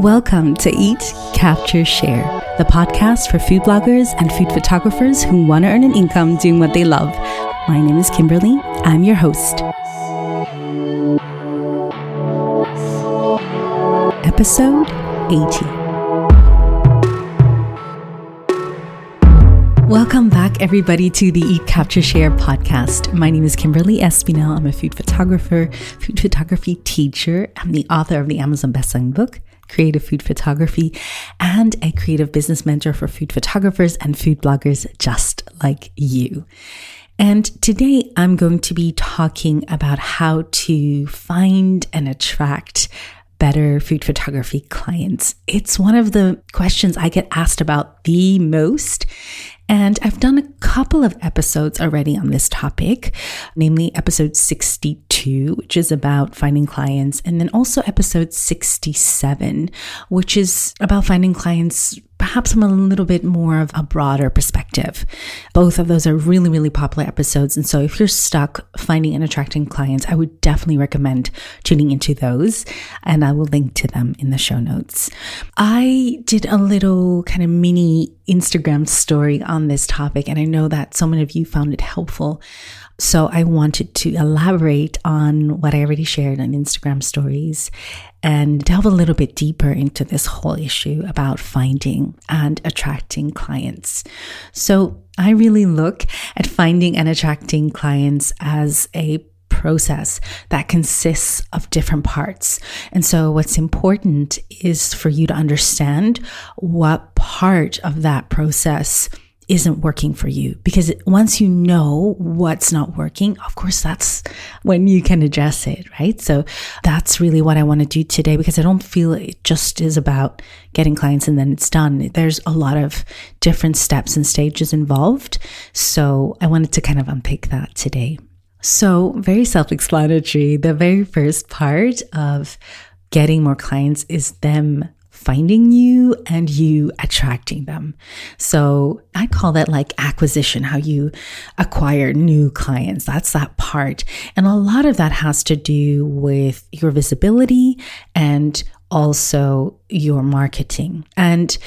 Welcome to Eat, Capture, Share, the podcast for food bloggers and food photographers who want to earn an income doing what they love. My name is Kimberly. I'm your host. Episode 80. Welcome back, everybody, to the Eat, Capture, Share podcast. My name is Kimberly Espinel. I'm a food photographer, food photography teacher. I'm the author of the Amazon bestselling book, creative food photography, and a creative business mentor for food photographers and food bloggers just like you. And today I'm going to be talking about how to find and attract better food photography clients. It's one of the questions I get asked about the most. And I've done a couple of episodes already on this topic, namely episode 62, which is about finding clients, and then also episode 67, which is about finding clients perhaps from a little bit more of a broader perspective. Both of those are really, really popular episodes. And so if you're stuck finding and attracting clients, I would definitely recommend tuning into those. And I will link to them in the show notes. I did a little kind of mini Instagram story on this topic, and I know that so many of you found it helpful. So I wanted to elaborate on what I already shared on Instagram stories and delve a little bit deeper into this whole issue about finding and attracting clients. So I really look at finding and attracting clients as a process that consists of different parts. And so, what's important is for you to understand what part of that process isn't working for you because once you know what's not working, of course, that's when you can address it, right? So that's really what I want to do today because I don't feel it just is about getting clients and then it's done. There's a lot of different steps and stages involved. So I wanted to kind of unpick that today. So, very self explanatory. The very first part of getting more clients is them finding you and you attracting them. So I call that like acquisition, how you acquire new clients. That's that part. And a lot of that has to do with your visibility and also your marketing. And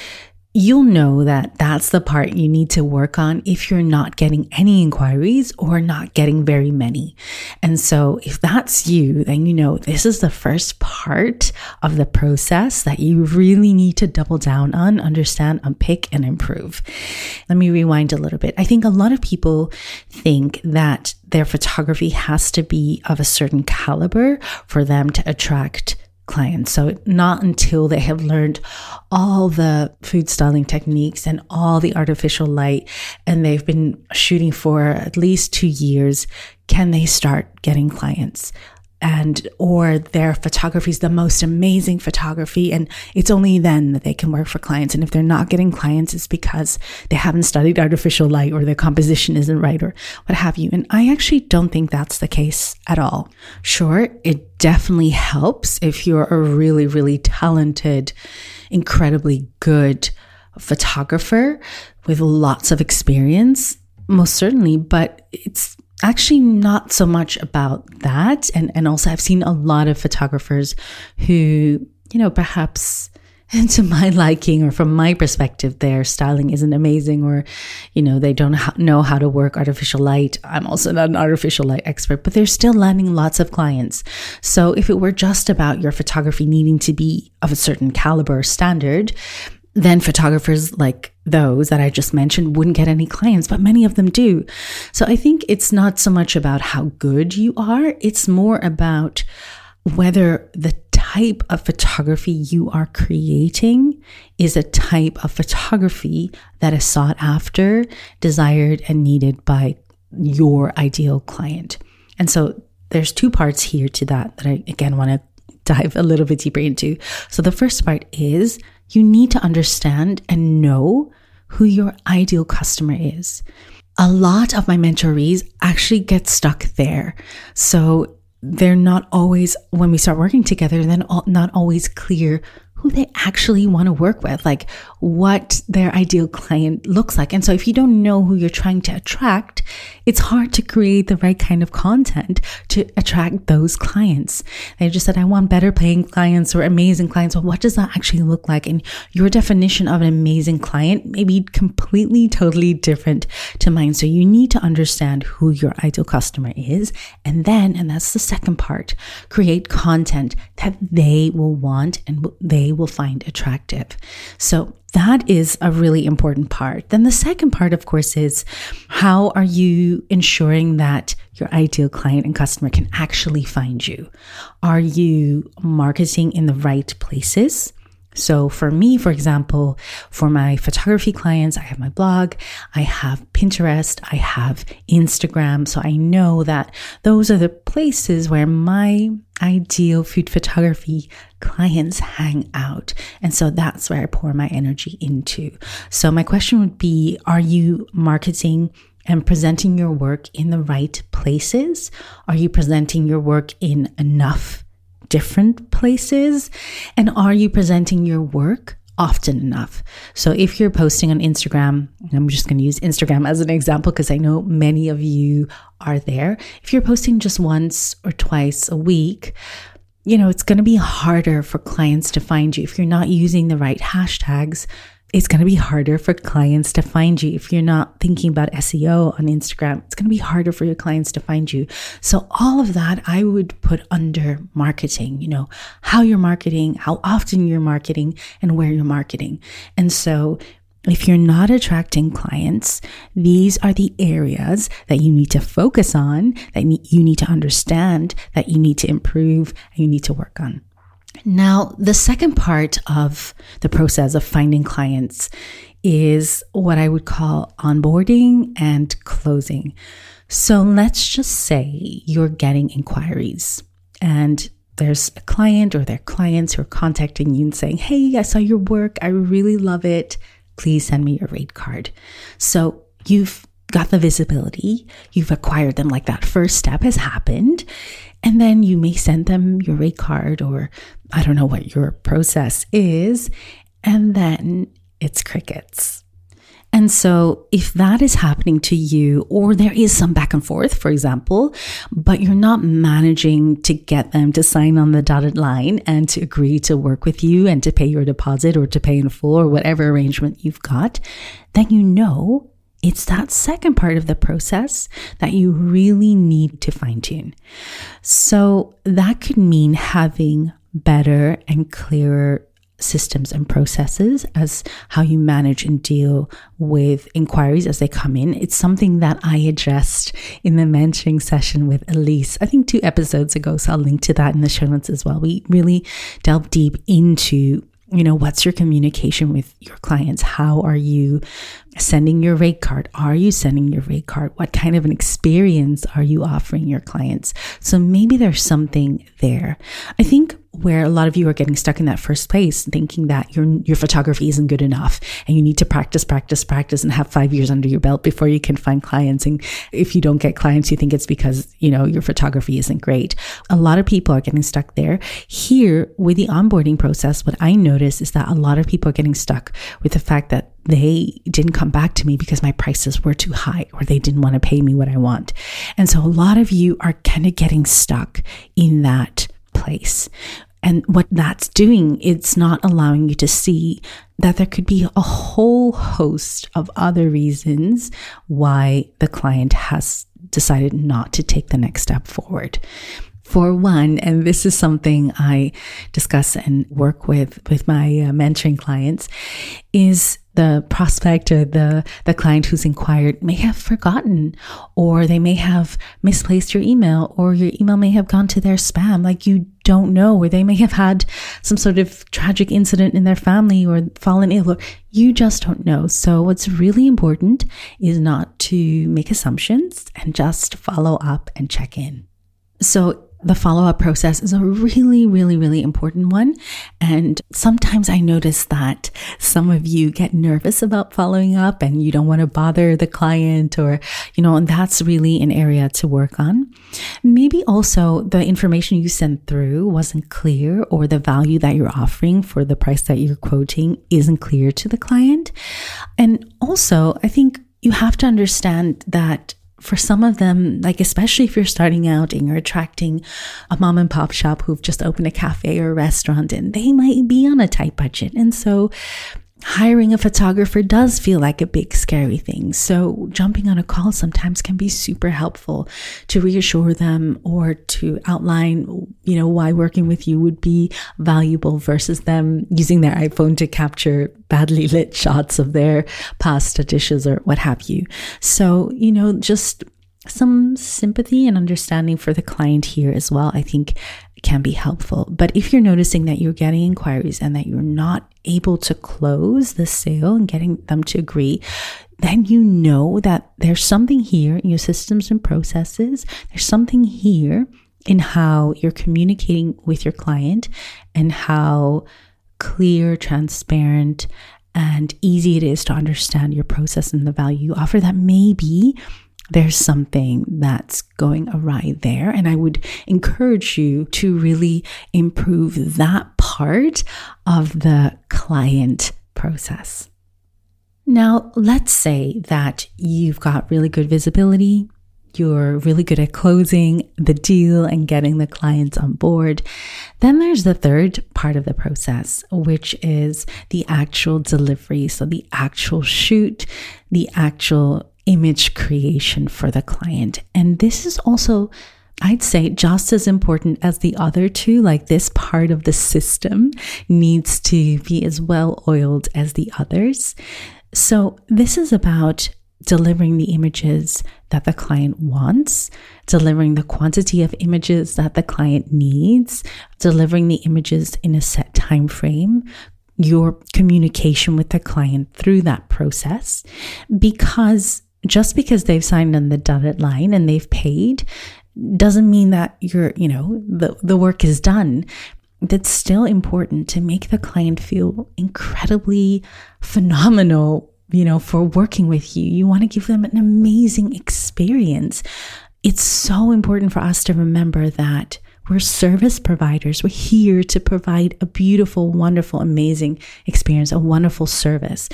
you'll know that that's the part you need to work on if you're not getting any inquiries or not getting very many. And so, if that's you, then you know this is the first part of the process that you really need to double down on, understand, unpick, and improve. Let me rewind a little bit. I think a lot of people think that their photography has to be of a certain caliber for them to attract clients. So, not until they have learned all the food styling techniques and all the artificial light, and they've been shooting for at least two years, can they start getting clients and or their photography is the most amazing photography and it's only then that they can work for clients. And if they're not getting clients it's because they haven't studied artificial light or their composition isn't right or what have you. And i actually don't think that's the case at all. Sure it definitely helps if you're a really really talented incredibly good photographer with lots of experience most certainly but it's actually not so much about that. And, and also, I've seen a lot of photographers who, you know, perhaps and to my liking or from my perspective their styling isn't amazing or you know they don't ha- know how to work artificial light i'm also not an artificial light expert but they're still landing lots of clients so if it were just about your photography needing to be of a certain caliber standard then photographers like those that I just mentioned wouldn't get any clients, but many of them do. So I think it's not so much about how good you are, it's more about whether the type of photography you are creating is a type of photography that is sought after, desired, and needed by your ideal client. And so there's two parts here to that that I again want to dive a little bit deeper into. So the first part is you need to understand and know who your ideal customer is. A lot of my mentorees actually get stuck there. So they're not always, when we start working together, then not always clear who they actually want to work with, like what their ideal client looks like. And so if you don't know who you're trying to attract, it's hard to create the right kind of content to attract those clients. They just said, I want better paying clients or amazing clients. Well, what does that actually look like? And your definition of an amazing client may be completely, totally different to mine. So you need to understand who your ideal customer is. And then, and that's the second part, create content that they will want and they will find attractive. So that is a really important part. Then the second part, of course, is how are you ensuring that your ideal client and customer can actually find you? Are you marketing in the right places? So for me, for example, for my photography clients, I have my blog, I have Pinterest, I have Instagram. So I know that those are the places where my ideal food photography clients hang out. And so that's where I pour my energy into. So my question would be, are you marketing and presenting your work in the right places? Are you presenting your work in enough different places? And are you presenting your work often enough? So if you're posting on Instagram, I'm just going to use Instagram as an example because I know many of you are there. If you're posting just once or twice a week, you know, it's going to be harder for clients to find you if you're not using the right hashtags it's going to be harder for clients to find you. If you're not thinking about SEO on Instagram, it's going to be harder for your clients to find you. So, all of that I would put under marketing, you know, how you're marketing, how often you're marketing, and where you're marketing. And so, if you're not attracting clients, these are the areas that you need to focus on, that you need to understand, that you need to improve, and you need to work on. Now, the second part of the process of finding clients is what I would call onboarding and closing. So let's just say you're getting inquiries and there's a client or their clients who are contacting you and saying, Hey, I saw your work. I really love it. Please send me your rate card. So you've got the visibility, you've acquired them, like that first step has happened. And then you may send them your rate card or I don't know what your process is. And then it's crickets. And so, if that is happening to you, or there is some back and forth, for example, but you're not managing to get them to sign on the dotted line and to agree to work with you and to pay your deposit or to pay in full or whatever arrangement you've got, then you know it's that second part of the process that you really need to fine tune. So that could mean having better and clearer systems and processes as how you manage and deal with inquiries as they come in. It's something that I addressed in the mentoring session with Elise, I think two episodes ago. So I'll link to that in the show notes as well. We really delve deep into you know, what's your communication with your clients? How are you sending your rate card? Are you sending your rate card? What kind of an experience are you offering your clients? So maybe there's something there. I think where a lot of you are getting stuck in that first place, thinking that your your photography isn't good enough and you need to practice, practice, practice and have five years under your belt before you can find clients. And if you don't get clients, you think it's because, you know, your photography isn't great. A lot of people are getting stuck there. Here with the onboarding process, what I notice is that a lot of people are getting stuck with the fact that they didn't come back to me because my prices were too high or they didn't want to pay me what I want. And so a lot of you are kind of getting stuck in that place. And what that's doing, it's not allowing you to see that there could be a whole host of other reasons why the client has decided not to take the next step forward. For one, and this is something I discuss and work with with my uh, mentoring clients, is the prospect or the, the client who's inquired may have forgotten, or they may have misplaced your email, or your email may have gone to their spam. Like you don't know, or they may have had some sort of tragic incident in their family or fallen ill, or you just don't know. So, what's really important is not to make assumptions and just follow up and check in. So, the follow up process is a really, really, really important one. And sometimes I notice that some of you get nervous about following up and you don't want to bother the client or, you know, and that's really an area to work on. Maybe also the information you sent through wasn't clear or the value that you're offering for the price that you're quoting isn't clear to the client. And also, I think you have to understand that for some of them, like especially if you're starting out and you're attracting a mom and pop shop who've just opened a cafe or a restaurant and they might be on a tight budget. And so hiring a photographer does feel like a big scary thing. So jumping on a call sometimes can be super helpful to reassure them or to outline, you know, why working with you would be valuable versus them using their iPhone to capture badly lit shots of their pasta dishes or what have you. So, you know, just some sympathy and understanding for the client here as well, I think can be helpful. But if you're noticing that you're getting inquiries and that you're not able to close the sale and getting them to agree, then you know that there's something here in your systems and processes. There's something here in how you're communicating with your client and how clear, transparent, and easy it is to understand your process and the value you offer that maybe there's something that's going awry there. And I would encourage you to really improve that part of the client process. Now, let's say that you've got really good visibility. You're really good at closing the deal and getting the clients on board. Then there's the third part of the process, which is the actual delivery. So, the actual shoot, the actual image creation for the client. And this is also, I'd say, just as important as the other two. Like this part of the system needs to be as well oiled as the others. So, this is about delivering the images that the client wants, delivering the quantity of images that the client needs, delivering the images in a set time frame, your communication with the client through that process because just because they've signed on the dotted line and they've paid doesn't mean that you're, you know, the, the work is done. That's still important to make the client feel incredibly phenomenal, you know, for working with you. You want to give them an amazing experience. It's so important for us to remember that we're service providers. We're here to provide a beautiful, wonderful, amazing experience, a wonderful service.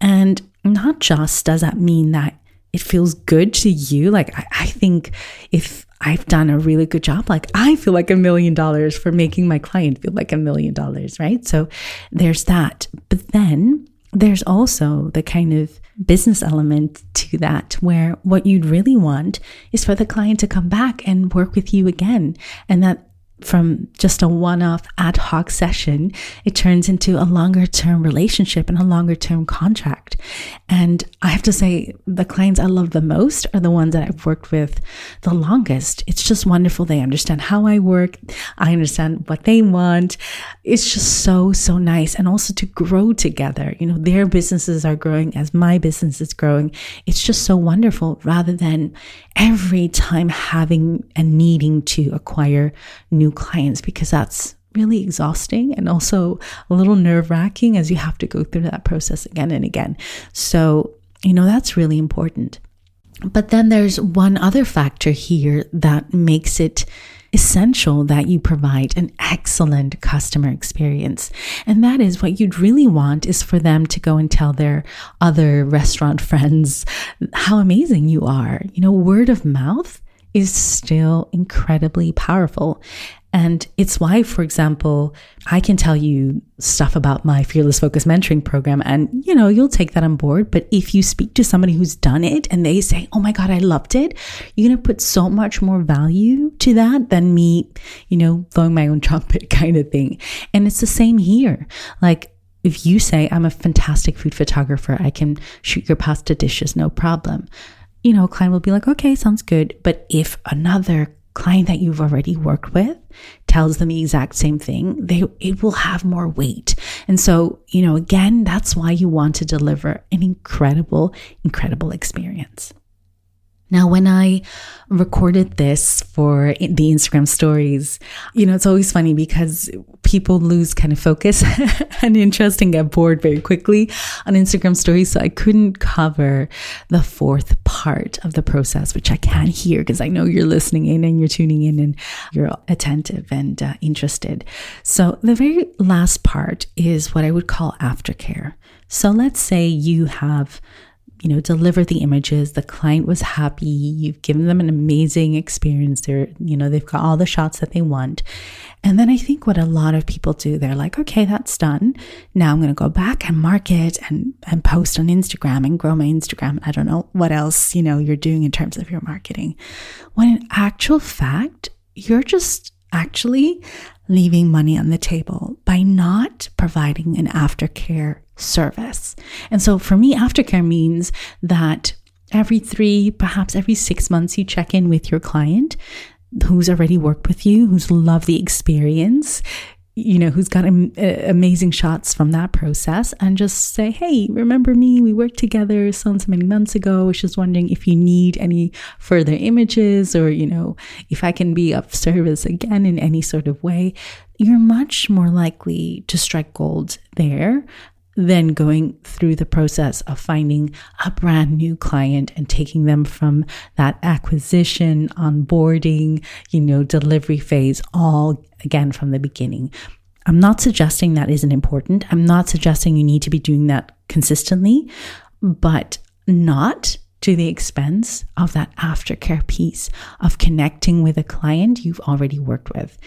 And not just does that mean that it feels good to you. Like, I, I think if I've done a really good job, like, I feel like a million dollars for making my client feel like a million dollars, right? So there's that. But then there's also the kind of business element to that where what you'd really want is for the client to come back and work with you again and that from just a one off ad hoc session, it turns into a longer term relationship and a longer term contract. And I have to say, the clients I love the most are the ones that I've worked with the longest. It's just wonderful. They understand how I work, I understand what they want. It's just so, so nice. And also to grow together. You know, their businesses are growing as my business is growing. It's just so wonderful rather than every time having and needing to acquire new clients because that's really exhausting and also a little nerve wracking as you have to go through that process again and again. So, you know, that's really important. But then there's one other factor here that makes it essential that you provide an excellent customer experience. And that is what you'd really want is for them to go and tell their other restaurant friends how amazing you are. You know, word of mouth is still incredibly powerful. And it's why, for example, I can tell you stuff about my Fearless Focus mentoring program and, you know, you'll take that on board. But if you speak to somebody who's done it and they say, Oh my God, I loved it, you're going to put so much more value to that than me, you know, blowing my own trumpet kind of thing. And it's the same here. Like, if you say, I'm a fantastic food photographer, I can shoot your pasta dishes, no problem. You know, a client will be like, okay, sounds good. But if another client that you've already worked with tells them the exact same thing, they it will have more weight. And so, you know, again, that's why you want to deliver an incredible, incredible experience. Now, when I recorded this for the Instagram stories, you know, it's always funny because people lose kind of focus and interest and get bored very quickly on Instagram stories. So I couldn't cover the fourth part of the process, which I can hear because I know you're listening in and you're tuning in and you're attentive and uh, interested. So the very last part is what I would call aftercare. So let's say you have you know, deliver the images. The client was happy. You've given them an amazing experience. They're, you know, they've got all the shots that they want. And then I think what a lot of people do, they're like, okay, that's done. Now I'm going to go back and market and, and post on Instagram and grow my Instagram. I don't know what else, you know, you're doing in terms of your marketing. When in actual fact, you're just actually leaving money on the table by not providing an aftercare service. And so for me, aftercare means that every three, perhaps every six months, you check in with your client who's already worked with you, who's loved the experience, you know, who's got am- uh, amazing shots from that process, and just say, hey, remember me? We worked together so and so many months ago. I was just wondering if you need any further images or, you know, if I can be of service again in any sort of way. You're much more likely to strike gold there then going through the process of finding a brand new client and taking them from that acquisition, onboarding, you know, delivery phase, all again from the beginning. I'm not suggesting that isn't important. I'm not suggesting you need to be doing that consistently, but not to the expense of that aftercare piece of connecting with a client you've already worked with.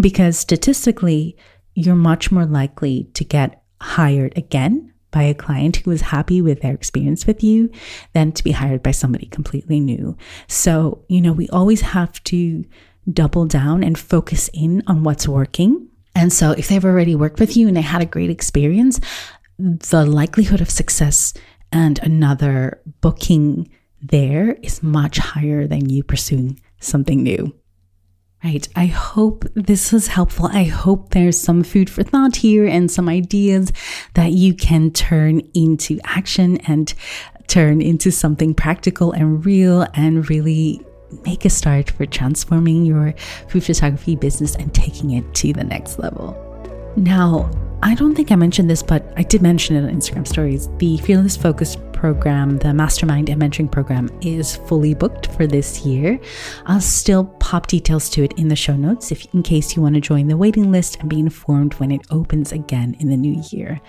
Because statistically, you're much more likely to get hired again by a client who was happy with their experience with you than to be hired by somebody completely new. So, you know, we always have to double down and focus in on what's working. And so, if they've already worked with you and they had a great experience, the likelihood of success and another booking there is much higher than you pursuing something new. Right. I hope this was helpful. I hope there's some food for thought here and some ideas that you can turn into action and turn into something practical and real and really make a start for transforming your food photography business and taking it to the next level. Now, I don't think I mentioned this, but I did mention it on Instagram stories. The Fearless Focus program, the mastermind and mentoring program, is fully booked for this year. I'll still pop details to it in the show notes if in case you want to join the waiting list and be informed when it opens again in the new year.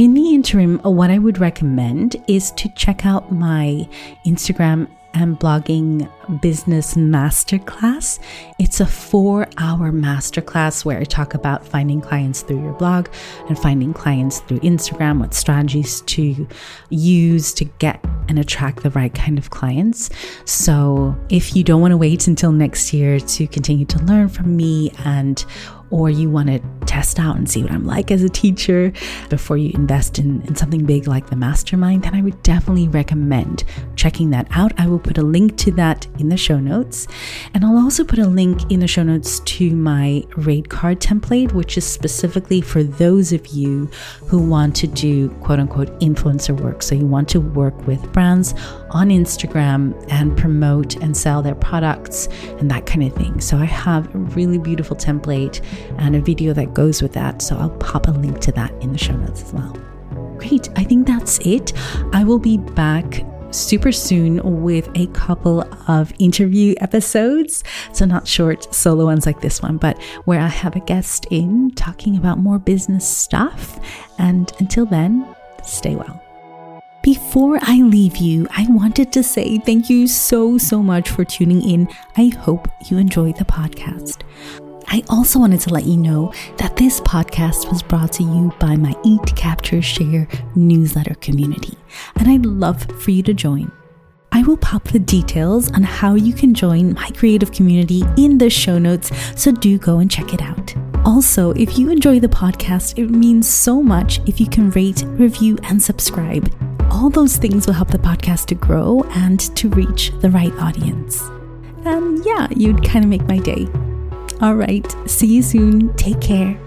In the interim, what I would recommend is to check out my Instagram and blogging business masterclass. It's a four hour masterclass where I talk about finding clients through your blog and finding clients through Instagram, what strategies to use to get and attract the right kind of clients. So if you don't want to wait until next year to continue to learn from me and or you want to test out and see what I'm like as a teacher before you invest in, in something big like the mastermind, then I would definitely recommend checking that out. I will put a link to that in the show notes. And I'll also put a link in the show notes to my rate card template, which is specifically for those of you who want to do quote unquote influencer work. So you want to work with brands on Instagram and promote and sell their products and that kind of thing. So I have a really beautiful template and a video that goes with that. So I'll pop a link to that in the show notes as well. Great. I think that's it. I will be back super soon with a couple of interview episodes. So, not short solo ones like this one, but where I have a guest in talking about more business stuff. And until then, stay well. Before I leave you, I wanted to say thank you so, so much for tuning in. I hope you enjoyed the podcast. I also wanted to let you know that this podcast was brought to you by my Eat, Capture, Share newsletter community, and I'd love for you to join. I will pop the details on how you can join my creative community in the show notes, so do go and check it out. Also, if you enjoy the podcast, it means so much if you can rate, review, and subscribe all those things will help the podcast to grow and to reach the right audience. And yeah, you'd kind of make my day. All right, see you soon. Take care.